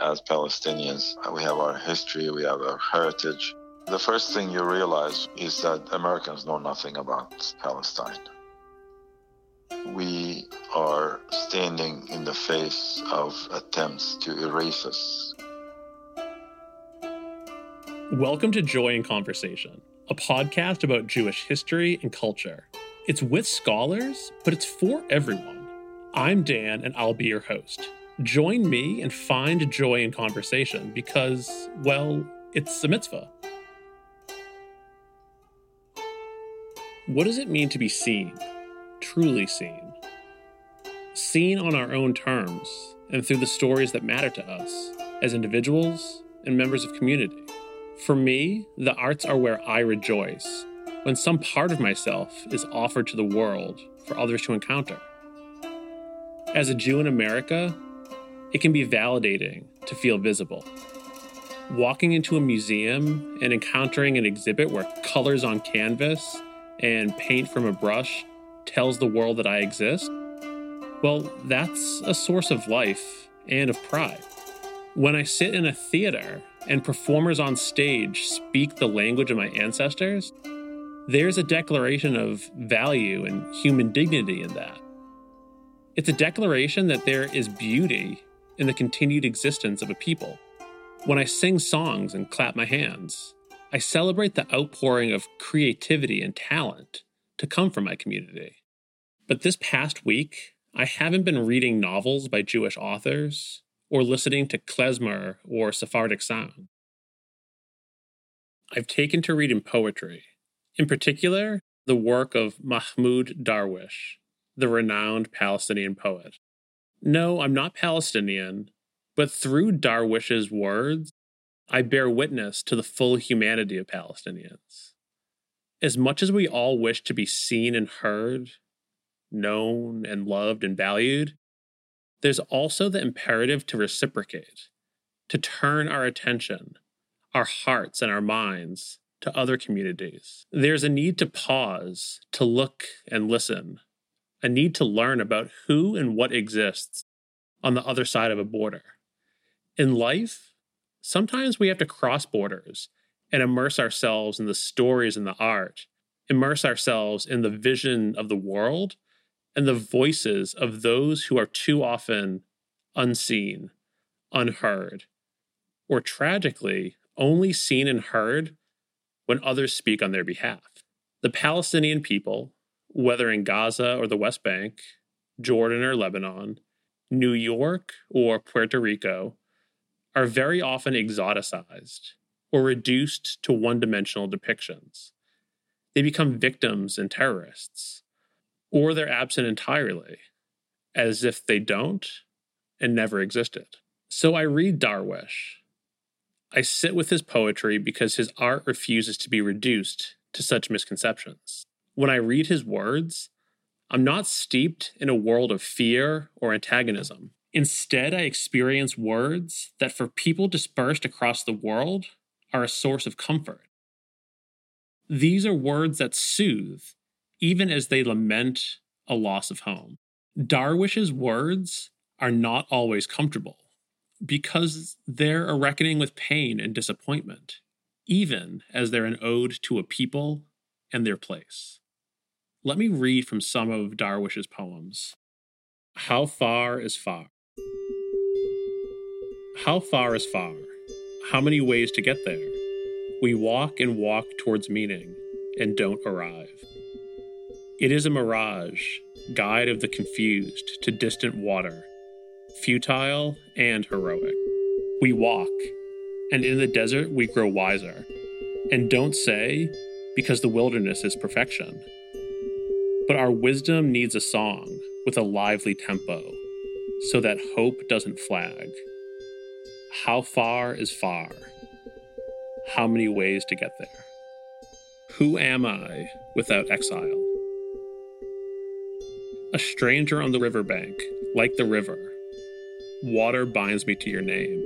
as Palestinians. We have our history, we have our heritage. The first thing you realize is that Americans know nothing about Palestine. We are standing in the face of attempts to erase us. Welcome to Joy in Conversation, a podcast about Jewish history and culture. It's with scholars, but it's for everyone. I'm Dan, and I'll be your host. Join me and find joy in conversation because, well, it's a mitzvah. What does it mean to be seen, truly seen? Seen on our own terms and through the stories that matter to us as individuals and members of community. For me, the arts are where I rejoice when some part of myself is offered to the world for others to encounter. As a Jew in America, it can be validating to feel visible. Walking into a museum and encountering an exhibit where colors on canvas and paint from a brush tells the world that I exist, well, that's a source of life and of pride. When I sit in a theater and performers on stage speak the language of my ancestors, there's a declaration of value and human dignity in that. It's a declaration that there is beauty in the continued existence of a people. When I sing songs and clap my hands, I celebrate the outpouring of creativity and talent to come from my community. But this past week, I haven't been reading novels by Jewish authors or listening to klezmer or Sephardic sound. I've taken to reading poetry, in particular, the work of Mahmoud Darwish, the renowned Palestinian poet. No, I'm not Palestinian, but through Darwish's words, I bear witness to the full humanity of Palestinians. As much as we all wish to be seen and heard, known and loved and valued, there's also the imperative to reciprocate, to turn our attention, our hearts, and our minds to other communities. There's a need to pause, to look and listen, a need to learn about who and what exists on the other side of a border. In life, sometimes we have to cross borders and immerse ourselves in the stories and the art, immerse ourselves in the vision of the world and the voices of those who are too often unseen, unheard, or tragically only seen and heard when others speak on their behalf. The Palestinian people whether in Gaza or the West Bank, Jordan or Lebanon, New York or Puerto Rico, are very often exoticized or reduced to one dimensional depictions. They become victims and terrorists, or they're absent entirely, as if they don't and never existed. So I read Darwish. I sit with his poetry because his art refuses to be reduced to such misconceptions when I read his words, I'm not steeped in a world of fear or antagonism. Instead, I experience words that, for people dispersed across the world, are a source of comfort. These are words that soothe, even as they lament a loss of home. Darwish's words are not always comfortable because they're a reckoning with pain and disappointment, even as they're an ode to a people and their place. Let me read from some of Darwish's poems. How far is far? How far is far? How many ways to get there? We walk and walk towards meaning and don't arrive. It is a mirage, guide of the confused to distant water, futile and heroic. We walk, and in the desert we grow wiser, and don't say, because the wilderness is perfection. But our wisdom needs a song with a lively tempo so that hope doesn't flag. How far is far? How many ways to get there? Who am I without exile? A stranger on the riverbank, like the river. Water binds me to your name.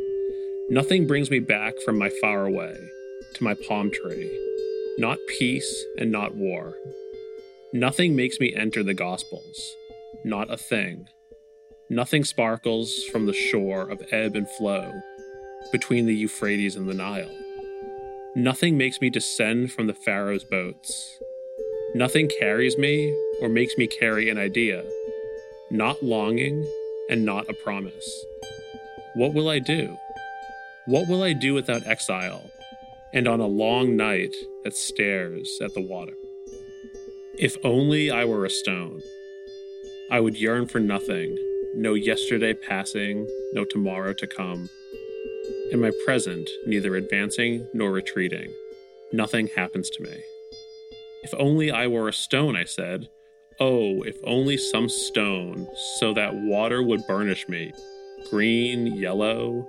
Nothing brings me back from my far away to my palm tree. Not peace and not war. Nothing makes me enter the Gospels, not a thing. Nothing sparkles from the shore of ebb and flow, between the Euphrates and the Nile. Nothing makes me descend from the Pharaoh's boats. Nothing carries me or makes me carry an idea, not longing and not a promise. What will I do? What will I do without exile and on a long night that stares at the water? If only I were a stone, I would yearn for nothing, no yesterday passing, no tomorrow to come. In my present, neither advancing nor retreating, nothing happens to me. If only I were a stone, I said. Oh, if only some stone, so that water would burnish me, green, yellow.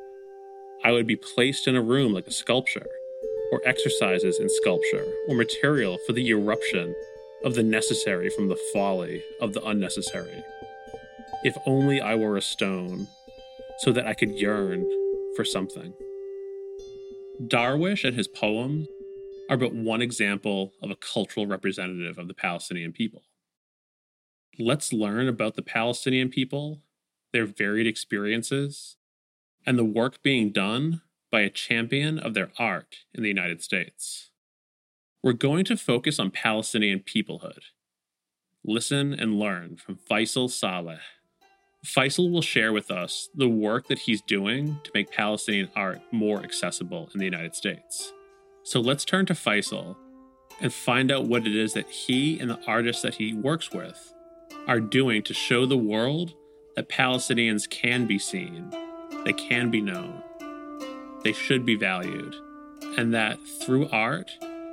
I would be placed in a room like a sculpture, or exercises in sculpture, or material for the eruption of the necessary from the folly of the unnecessary. If only I were a stone, so that I could yearn for something. Darwish and his poems are but one example of a cultural representative of the Palestinian people. Let's learn about the Palestinian people, their varied experiences, and the work being done by a champion of their art in the United States. We're going to focus on Palestinian peoplehood. Listen and learn from Faisal Saleh. Faisal will share with us the work that he's doing to make Palestinian art more accessible in the United States. So let's turn to Faisal and find out what it is that he and the artists that he works with are doing to show the world that Palestinians can be seen, they can be known, they should be valued, and that through art,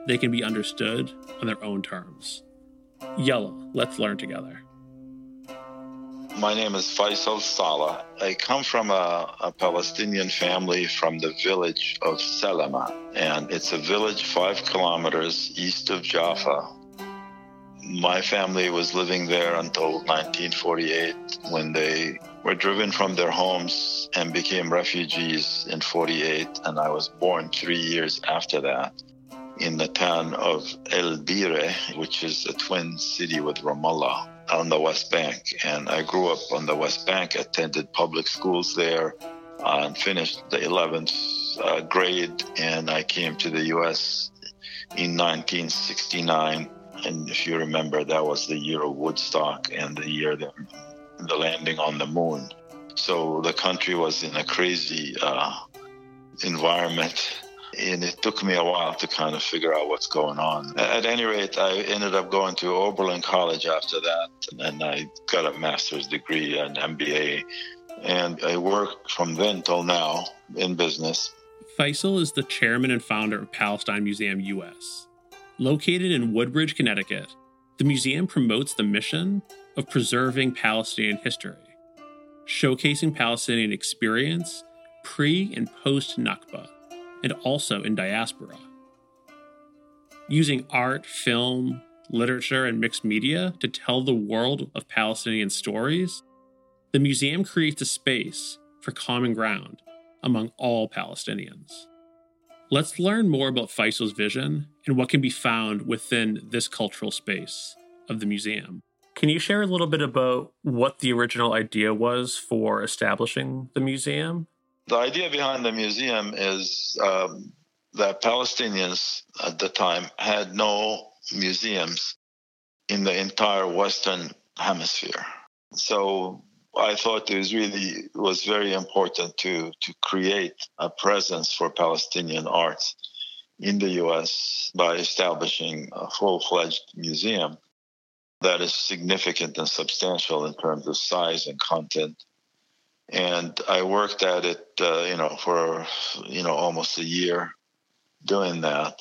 they can be understood on their own terms. Yalla, let's learn together. My name is Faisal Saleh. I come from a, a, Palestinian family from the village of Salama, and it's a village five kilometers east of Jaffa. My family was living there until 1948 when they were driven from their homes and became refugees in 48, and I was born three years after that in the town of El Bire, which is a twin city with Ramallah on the West Bank. And I grew up on the West Bank, attended public schools there, uh, and finished the 11th uh, grade. And I came to the U.S. in 1969. And if you remember, that was the year of Woodstock and the year that the landing on the moon. So the country was in a crazy uh, environment and it took me a while to kind of figure out what's going on. At any rate, I ended up going to Oberlin College after that, and I got a master's degree, an MBA, and I worked from then till now in business. Faisal is the chairman and founder of Palestine Museum US. Located in Woodbridge, Connecticut, the museum promotes the mission of preserving Palestinian history, showcasing Palestinian experience pre and post Nakba and also in diaspora. Using art, film, literature, and mixed media to tell the world of Palestinian stories, the museum creates a space for common ground among all Palestinians. Let's learn more about Faisal's vision and what can be found within this cultural space of the museum. Can you share a little bit about what the original idea was for establishing the museum the idea behind the museum is um, that Palestinians at the time had no museums in the entire Western Hemisphere. So I thought it was really was very important to to create a presence for Palestinian arts in the U.S. by establishing a full-fledged museum that is significant and substantial in terms of size and content and I worked at it, uh, you know, for you know almost a year doing that.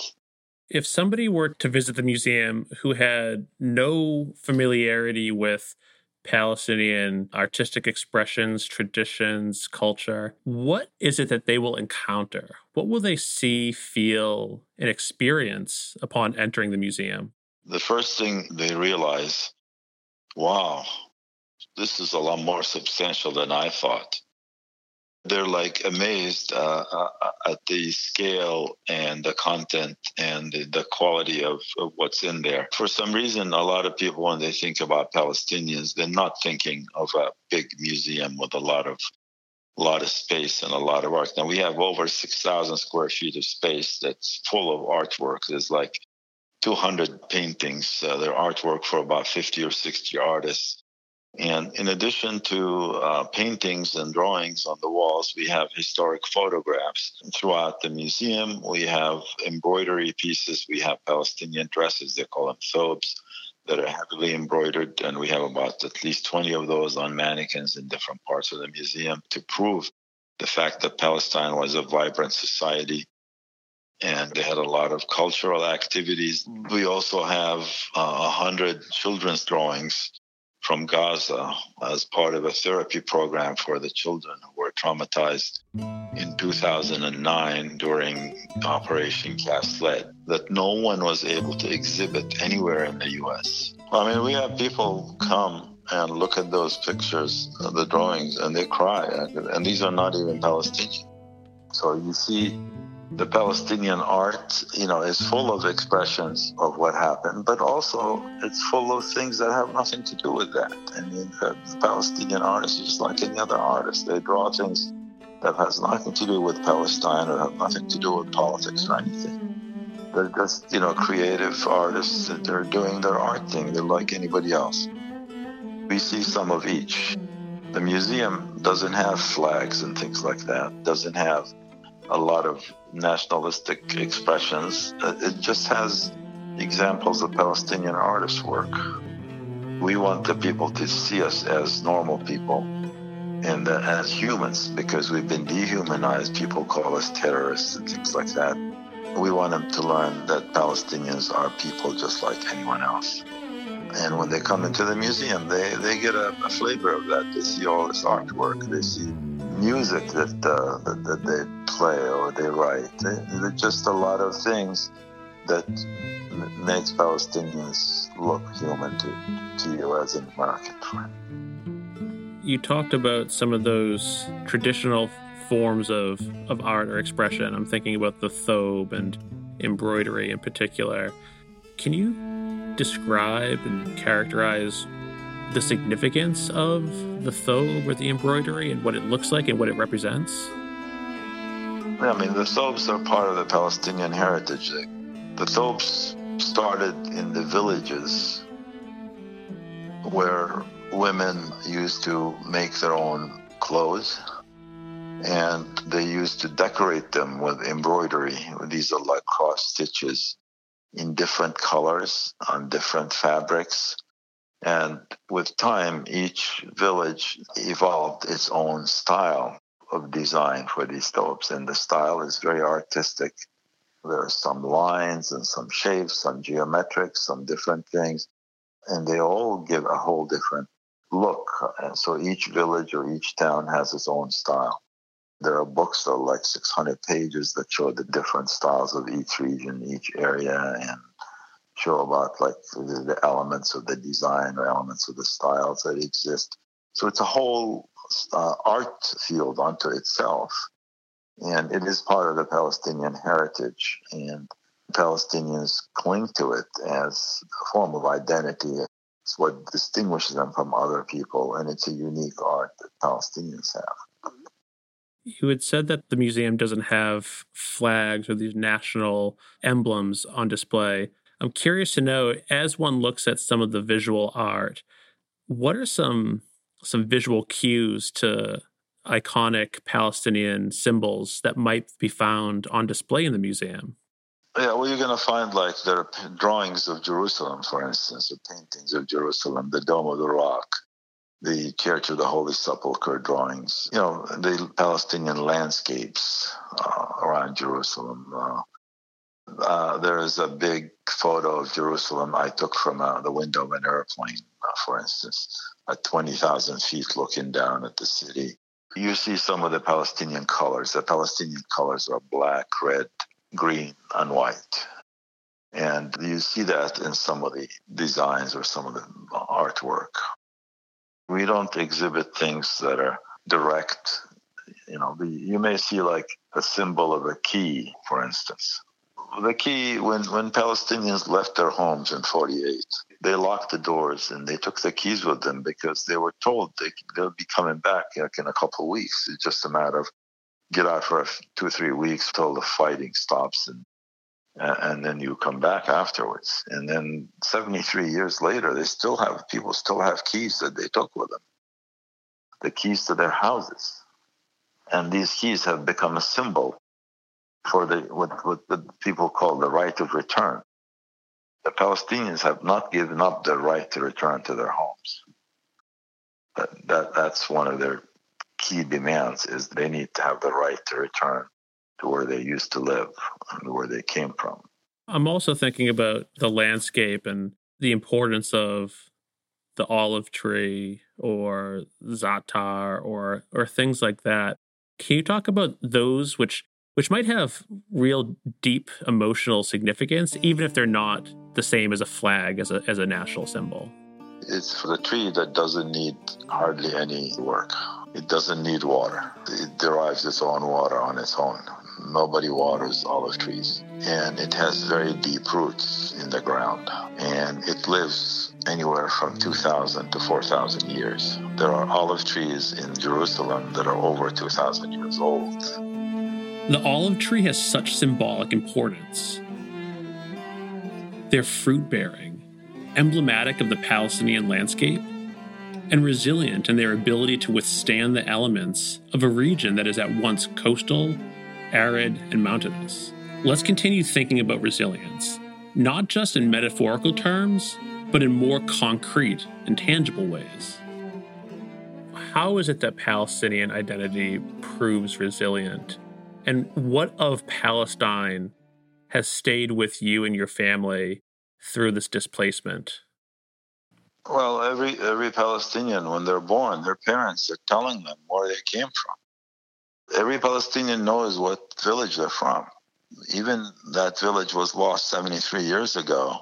If somebody were to visit the museum who had no familiarity with Palestinian artistic expressions, traditions, culture, what is it that they will encounter? What will they see, feel, and experience upon entering the museum? The first thing they realize wow, this is a lot more substantial than I thought. They're like amazed uh, uh, at the scale and the content and the, quality of, of, what's in there. For some reason, a lot of people, when they think about Palestinians, they're not thinking of a big museum with a lot of lot of space and a lot of art. Now we have over 6,000 square feet of space that's full of artwork. There's like 200 paintings. Uh, they're artwork for about 50 or 60 artists. And in addition to uh, paintings and drawings on the walls, we have historic photographs. Throughout the museum, we have embroidery pieces. We have Palestinian dresses, they call them thobes, that are heavily embroidered. And we have about at least 20 of those on mannequins in different parts of the museum to prove the fact that Palestine was a vibrant society and they had a lot of cultural activities. We also have uh, a uh, hundred children's drawings from Gaza as part of a therapy program for the children who were traumatized in 2009 during Operation Cast Lead that no one was able to exhibit anywhere in the US. I mean, we have people come and look at those pictures, the drawings, and they cry. And these are not even Palestinian. So you see the Palestinian art, you know, is full of expressions of what happened, but also it's full of things that have nothing to do with that. I mean, the, the Palestinian artist is just like any other artist. They draw things that has nothing to do with Palestine or have nothing to do with politics or anything. They're just, you know, creative artists. That they're doing their art thing. They're like anybody else. We see some of each. The museum doesn't have flags and things like that. Doesn't have a lot of nationalistic expressions. Uh, it just has examples of Palestinian artists' work. We want the people to see us as normal people and uh, as humans because we've been dehumanized. People call us terrorists and things like that. We want them to learn that Palestinians are people just like anyone else. And when they come into the museum, they, they get a, a flavor of that. They see all this artwork. They see music that, uh, that, that they play or they write. They're just a lot of things that makes Palestinians look human to, to you as an American. You talked about some of those traditional forms of, of art or expression. I'm thinking about the thobe and embroidery in particular. Can you describe and characterize the significance of the thobe or the embroidery and what it looks like and what it represents? I mean, the thobes are part of the Palestinian heritage. The thobes started in the villages where women used to make their own clothes and they used to decorate them with embroidery. These are like cross stitches in different colors on different fabrics and with time, each village evolved its own style of design for these thobes. And the style is very artistic. There are some lines and some shapes, some geometric, some different things. And they all give a whole different look. And so each village or each town has its own style. There are books that are like 600 pages that show the different styles of each region, each area, and show about like the, the elements of the design or elements of the styles that exist. So it's a whole uh, art field unto itself. And it is part of the Palestinian heritage. And Palestinians cling to it as a form of identity. It's what distinguishes them from other people. And it's a unique art that Palestinians have. You had said that the museum doesn't have flags or these national emblems on display. I'm curious to know, as one looks at some of the visual art, what are some some visual cues to iconic Palestinian symbols that might be found on display in the museum? Yeah, well, you're going to find like there are drawings of Jerusalem, for instance, or paintings of Jerusalem, the Dome of the Rock, the Church of the Holy Sepulchre drawings, you know, the Palestinian landscapes uh, around Jerusalem. Uh, uh, there is a big photo of Jerusalem I took from uh, the window of an airplane, uh, for instance, at 20,000 feet looking down at the city. You see some of the Palestinian colors. The Palestinian colors are black, red, green, and white. And you see that in some of the designs or some of the artwork. We don't exhibit things that are direct. You know, you may see like a symbol of a key, for instance, the key when when Palestinians left their homes in 48, they locked the doors and they took the keys with them because they were told they they'll be coming back like in a couple of weeks. It's just a matter of get out for two or three weeks till the fighting stops and and then you come back afterwards. And then 73 years later, they still have people still have keys that they took with them, the keys to their houses, and these keys have become a symbol for the what, what the people call the right of return. The Palestinians have not given up their right to return to their homes. That, that that's one of their key demands is they need to have the right to return to where they used to live and where they came from. I'm also thinking about the landscape and the importance of the olive tree or za'atar or or things like that. Can you talk about those which which might have real deep emotional significance, even if they're not the same as a flag, as a, as a national symbol. It's for the tree that doesn't need hardly any work. It doesn't need water. It derives its own water on its own. Nobody waters olive trees. And it has very deep roots in the ground. And it lives anywhere from 2,000 to 4,000 years. There are olive trees in Jerusalem that are over 2,000 years old. The olive tree has such symbolic importance. They're fruit bearing, emblematic of the Palestinian landscape, and resilient in their ability to withstand the elements of a region that is at once coastal, arid, and mountainous. Let's continue thinking about resilience, not just in metaphorical terms, but in more concrete and tangible ways. How is it that Palestinian identity proves resilient and what of Palestine has stayed with you and your family through this displacement? Well, every every Palestinian, when they're born, their parents are telling them where they came from. Every Palestinian knows what village they're from. Even that village was lost 73 years ago.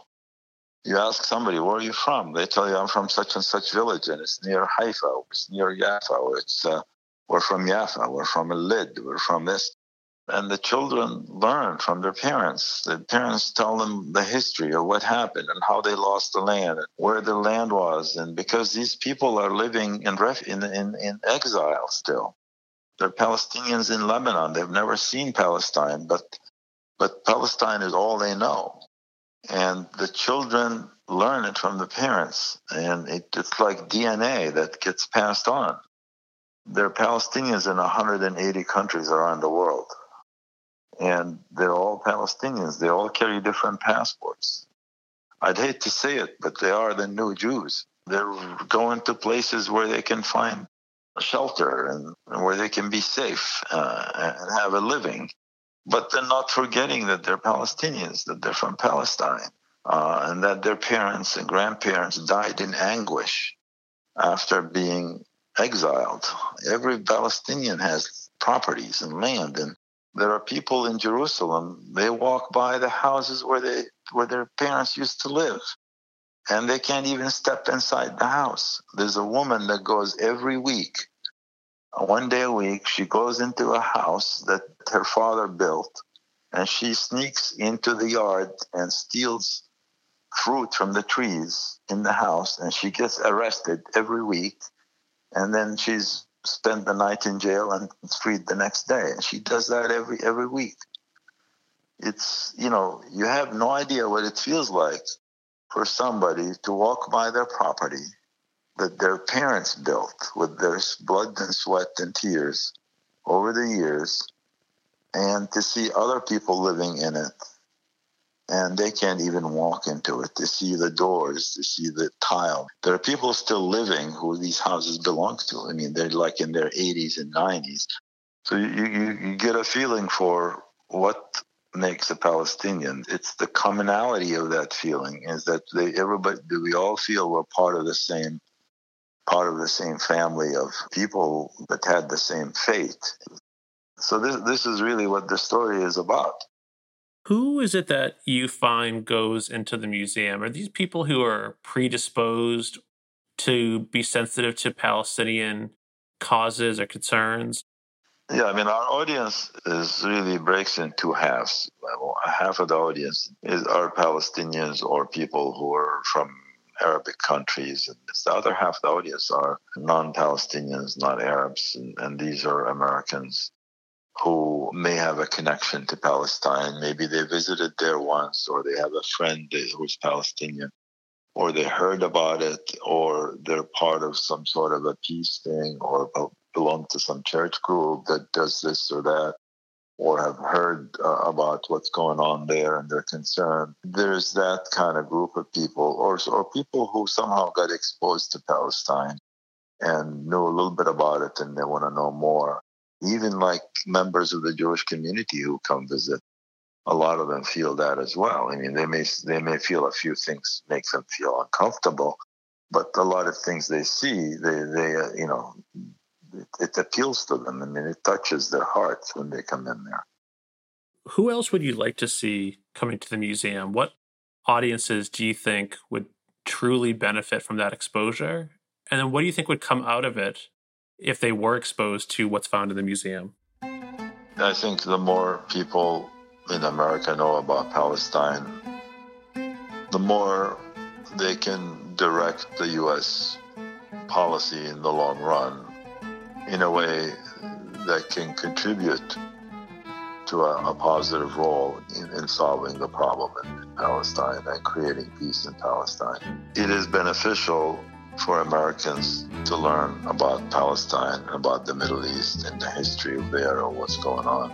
You ask somebody, where are you from? They tell you, I'm from such and such village, and it's near Haifa, it's near Jaffa, it's, uh, we're from Jaffa, we're from Lid, we're from this and the children learn from their parents. The parents tell them the history of what happened and how they lost the land, and where the land was, and because these people are living in ref- in, in, in exile still. They're Palestinians in Lebanon. They've never seen Palestine, but but Palestine is all they know, and the children learn it from the parents, and it, it's like DNA that gets passed on. There are Palestinians in 180 countries around the world and they're all Palestinians. They all carry different passports. I'd hate to say it, but they are the new Jews. They're going to places where they can find shelter and, and where they can be safe uh, and have a living. But they're not forgetting that they're Palestinians, that they're from Palestine, uh, and that their parents and grandparents died in anguish after being exiled. Every Palestinian has properties and land, and there are people in Jerusalem, they walk by the houses where they where their parents used to live. And they can't even step inside the house. There's a woman that goes every week, one day a week, she goes into a house that her father built and she sneaks into the yard and steals fruit from the trees in the house and she gets arrested every week and then she's spend the night in jail and freed the next day. And she does that every every week. It's you know you have no idea what it feels like for somebody to walk by their property that their parents built with their blood and sweat and tears over the years and to see other people living in it and they can't even walk into it to see the doors, to see the tile. There are people still living who these houses belong to. I mean, they're like in their 80s and 90s. So you, you, you get a feeling for what makes a Palestinian. It's the commonality of that feeling is that they everybody we all feel we're part of the same part of the same family of people that had the same fate. So this this is really what the story is about. Who is it that you find goes into the museum? Are these people who are predisposed to be sensitive to Palestinian causes or concerns? Yeah, I mean, our audience is really breaks in two halves. Half of the audience is are Palestinians or people who are from Arabic countries, and the other half of the audience are non-Palestinians, not Arabs, and, and these are Americans who may have a connection to Palestine. Maybe they visited there once, or they have a friend who's Palestinian, or they heard about it, or they're part of some sort of a peace thing, or belong to some church group that does this or that, or have heard uh, about what's going on there and they're concerned. There's that kind of group of people, or, or people who somehow got exposed to Palestine and knew a little bit about it and they want to know more even like members of the Jewish community who come visit, a lot of them feel that as well. I mean, they may they may feel a few things make them feel uncomfortable, but a lot of things they see, they they uh, you know, it, it appeals to them. I mean, it touches their hearts when they come in there. Who else would you like to see coming to the museum? What audiences do you think would truly benefit from that exposure? And then what do you think would come out of it if they were exposed to what's found in the museum? I think the more people in America know about Palestine, the more they can direct the U.S. policy in the long run in a way that can contribute to a, a positive role in, in, solving the problem in, in Palestine and creating peace in Palestine. It is beneficial for Americans to learn about Palestine, about the Middle East, and the history of there or what's going on,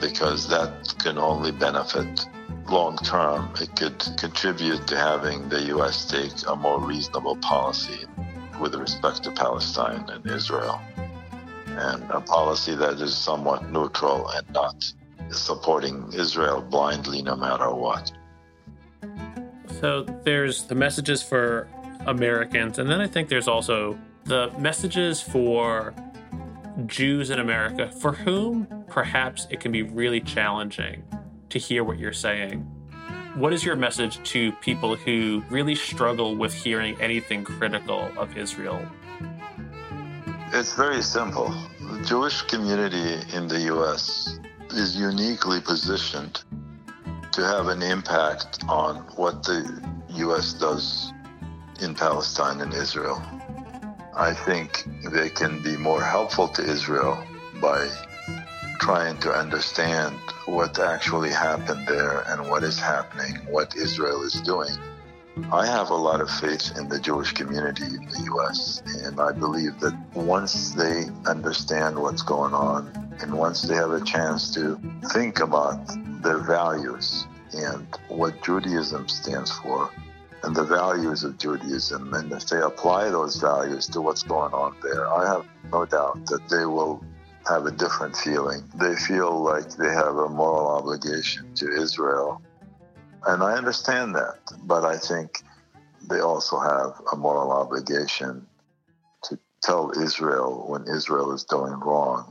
because that can only benefit long term. It could contribute to having the U.S. take a more reasonable policy with respect to Palestine and Israel, and a policy that is somewhat neutral and not supporting Israel blindly no matter what. So there's the messages for Americans. And then I think there's also the messages for Jews in America for whom perhaps it can be really challenging to hear what you're saying. What is your message to people who really struggle with hearing anything critical of Israel? It's very simple. The Jewish community in the U.S. is uniquely positioned to have an impact on what the U.S. does in Palestine and Israel. I think they can be more helpful to Israel by trying to understand what actually happened there and what is happening, what Israel is doing. I have a lot of faith in the Jewish community in the U.S., and I believe that once they understand what's going on and once they have a chance to think about their values and what Judaism stands for, and the values of Judaism. And if they apply those values to what's going on there, I have no doubt that they will have a different feeling. They feel like they have a moral obligation to Israel. And I understand that, but I think they also have a moral obligation to tell Israel when Israel is doing wrong.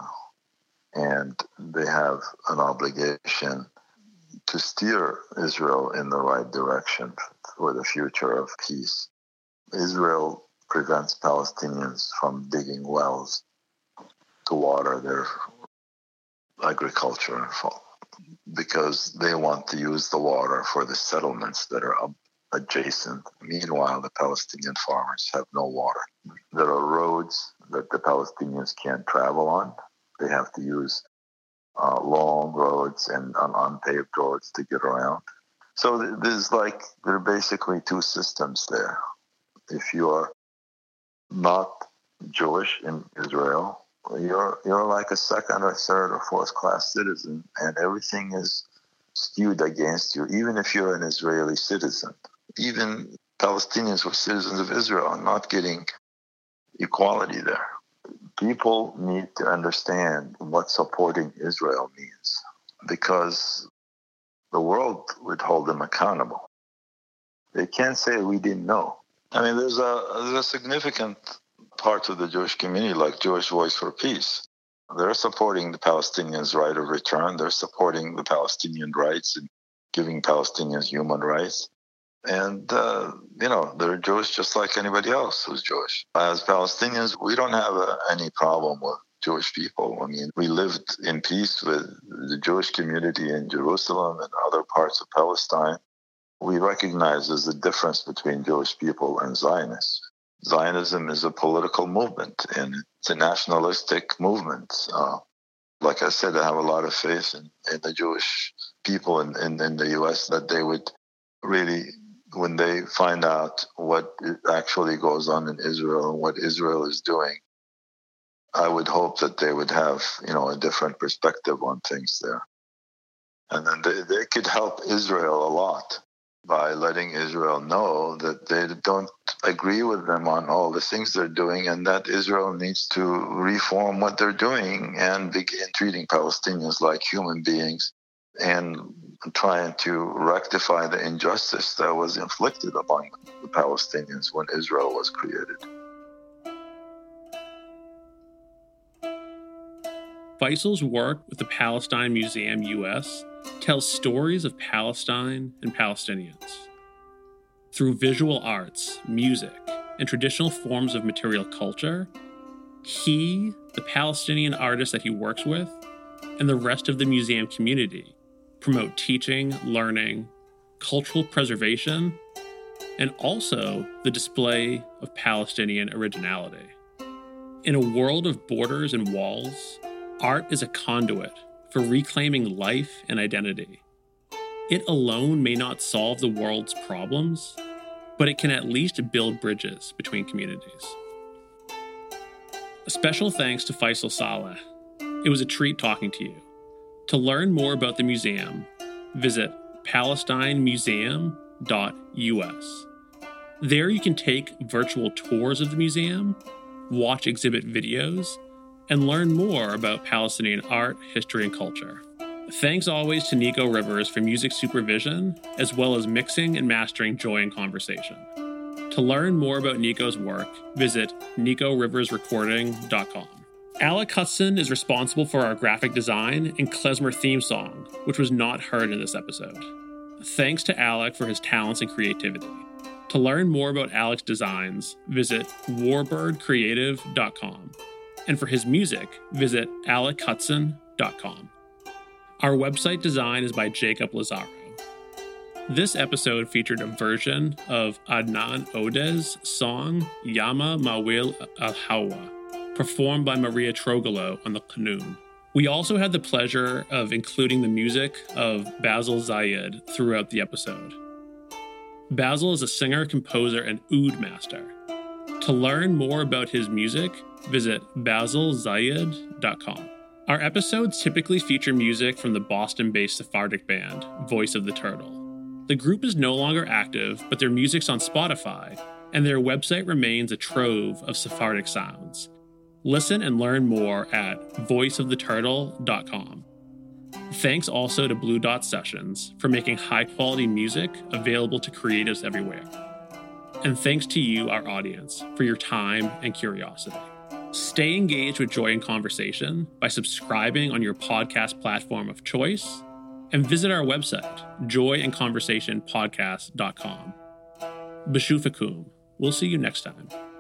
And they have an obligation to steer Israel in the right direction for the future of peace. Israel prevents Palestinians from digging wells to water their agriculture because they want to use the water for the settlements that are adjacent. Meanwhile, the Palestinian farmers have no water. There are roads that the Palestinians can't travel on. They have to use uh, long roads and unpaved roads to get around. So there's like there are basically two systems there. If you are not Jewish in Israel, you're you're like a second or third or fourth class citizen, and everything is skewed against you. Even if you're an Israeli citizen, even Palestinians who are citizens of Israel are not getting equality there people need to understand what supporting Israel means because the world would hold them accountable. They can't say we didn't know. I mean, there's a, there's a significant part of the Jewish community, like Jewish Voice for Peace. They're supporting the Palestinians' right of return. They're supporting the Palestinian rights and giving Palestinians human rights. And, uh, you know, they're Jewish just like anybody else who's Jewish. As Palestinians, we don't have uh, any problem with Jewish people. I mean, we lived in peace with the Jewish community in Jerusalem and other parts of Palestine. We recognize there's a difference between Jewish people and Zionists. Zionism is a political movement and it's a nationalistic movement. Uh, like I said, I have a lot of faith in, in the Jewish people in, in, in the U.S. that they would really when they find out what actually goes on in Israel and what Israel is doing, I would hope that they would have, you know, a different perspective on things there. And then they, they could help Israel a lot by letting Israel know that they don't agree with them on all the things they're doing and that Israel needs to reform what they're doing and begin treating Palestinians like human beings and trying to rectify the injustice that was inflicted upon the Palestinians when Israel was created. Faisal's work with the Palestine Museum US tells stories of Palestine and Palestinians. Through visual arts, music, and traditional forms of material culture, he, the Palestinian artist that he works with, and the rest of the museum community promote teaching, learning, cultural preservation, and also the display of Palestinian originality. In a world of borders and walls, art is a conduit for reclaiming life and identity. It alone may not solve the world's problems, but it can at least build bridges between communities. A special thanks to Faisal Saleh. It was a treat talking to you. To learn more about the museum, visit palestinemuseum.us. There you can take virtual tours of the museum, watch exhibit videos, and learn more about Palestinian art, history, and culture. Thanks always to Nico Rivers for music supervision, as well as mixing and mastering Joy and Conversation. To learn more about Nico's work, visit nicoriversrecording.com. Alec Hudson is responsible for our graphic design and klezmer theme song, which was not heard in this episode. Thanks to Alec for his talents and creativity. To learn more about Alec's designs, visit warbirdcreative.com. And for his music, visit alekhudson.com. Our website design is by Jacob Lazaro. This episode featured a version of Adnan Odeh's song Yama Mawil Al Hawa performed by Maria Trogolo on the qanun. We also had the pleasure of including the music of Basil Zayed throughout the episode. Basil is a singer, composer, and oud master. To learn more about his music, visit basilzayed.com. Our episodes typically feature music from the Boston based Sephardic band, Voice of the Turtle. The group is no longer active, but their music's on Spotify, and their website remains a trove of Sephardic sounds. Listen and learn more at voiceoftheturtle.com. Thanks also to Blue Dot Sessions for making high quality music available to creatives everywhere. And thanks to you, our audience, for your time and curiosity. Stay engaged with Joy and Conversation by subscribing on your podcast platform of choice and visit our website, joyandconversationpodcast.com. Bashufakum. We'll see you next time.